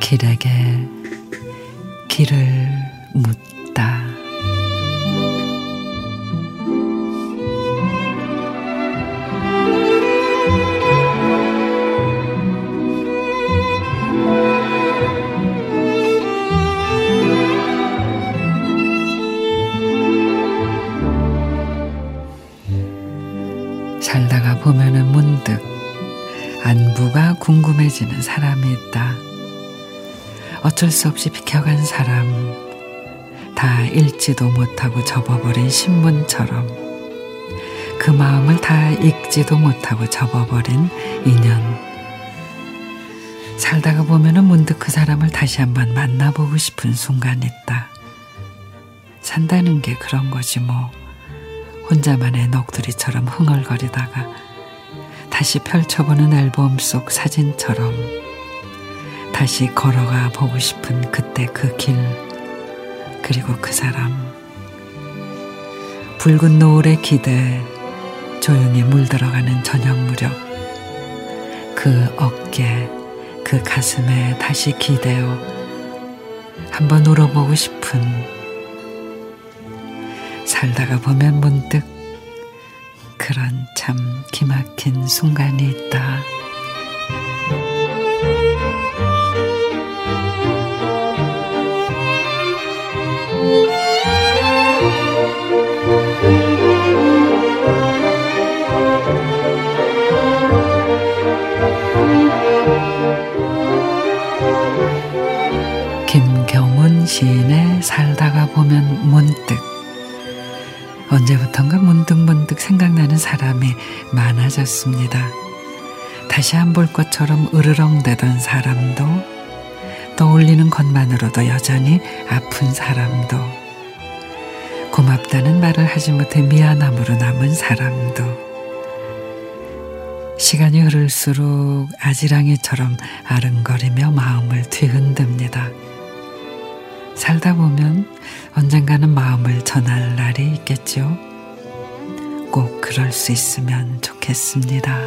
길에게 길을 묻 살다가 보면은 문득 안부가 궁금해지는 사람이 있다. 어쩔 수 없이 비켜간 사람, 다 읽지도 못하고 접어버린 신문처럼 그 마음을 다 읽지도 못하고 접어버린 인연. 살다가 보면은 문득 그 사람을 다시 한번 만나보고 싶은 순간이 있다. 산다는 게 그런 거지 뭐. 혼자만의 넋두리처럼 흥얼거리다가 다시 펼쳐보는 앨범 속 사진처럼 다시 걸어가 보고 싶은 그때 그 길, 그리고 그 사람. 붉은 노을의 기대, 조용히 물들어가는 저녁 무렵, 그 어깨, 그 가슴에 다시 기대어 한번 울어보고 싶은 살다가 보면 문득 그런 참 기막힌 순간이 있다. 김경훈 시인의 살다가 보면 문득 언제부턴가 문득문득 생각나는 사람이 많아졌습니다. 다시 안 볼 것처럼 으르렁대던 사람도 떠올리는 것만으로도 여전히 아픈 사람도 고맙다는 말을 하지 못해 미안함으로 남은 사람도 시간이 흐를수록 아지랑이처럼 아른거리며 마음을 뒤흔듭니다. 살다 보면 언젠가는 마음을 전할 날이 있겠죠. 꼭 그럴 수 있으면 좋겠습니다.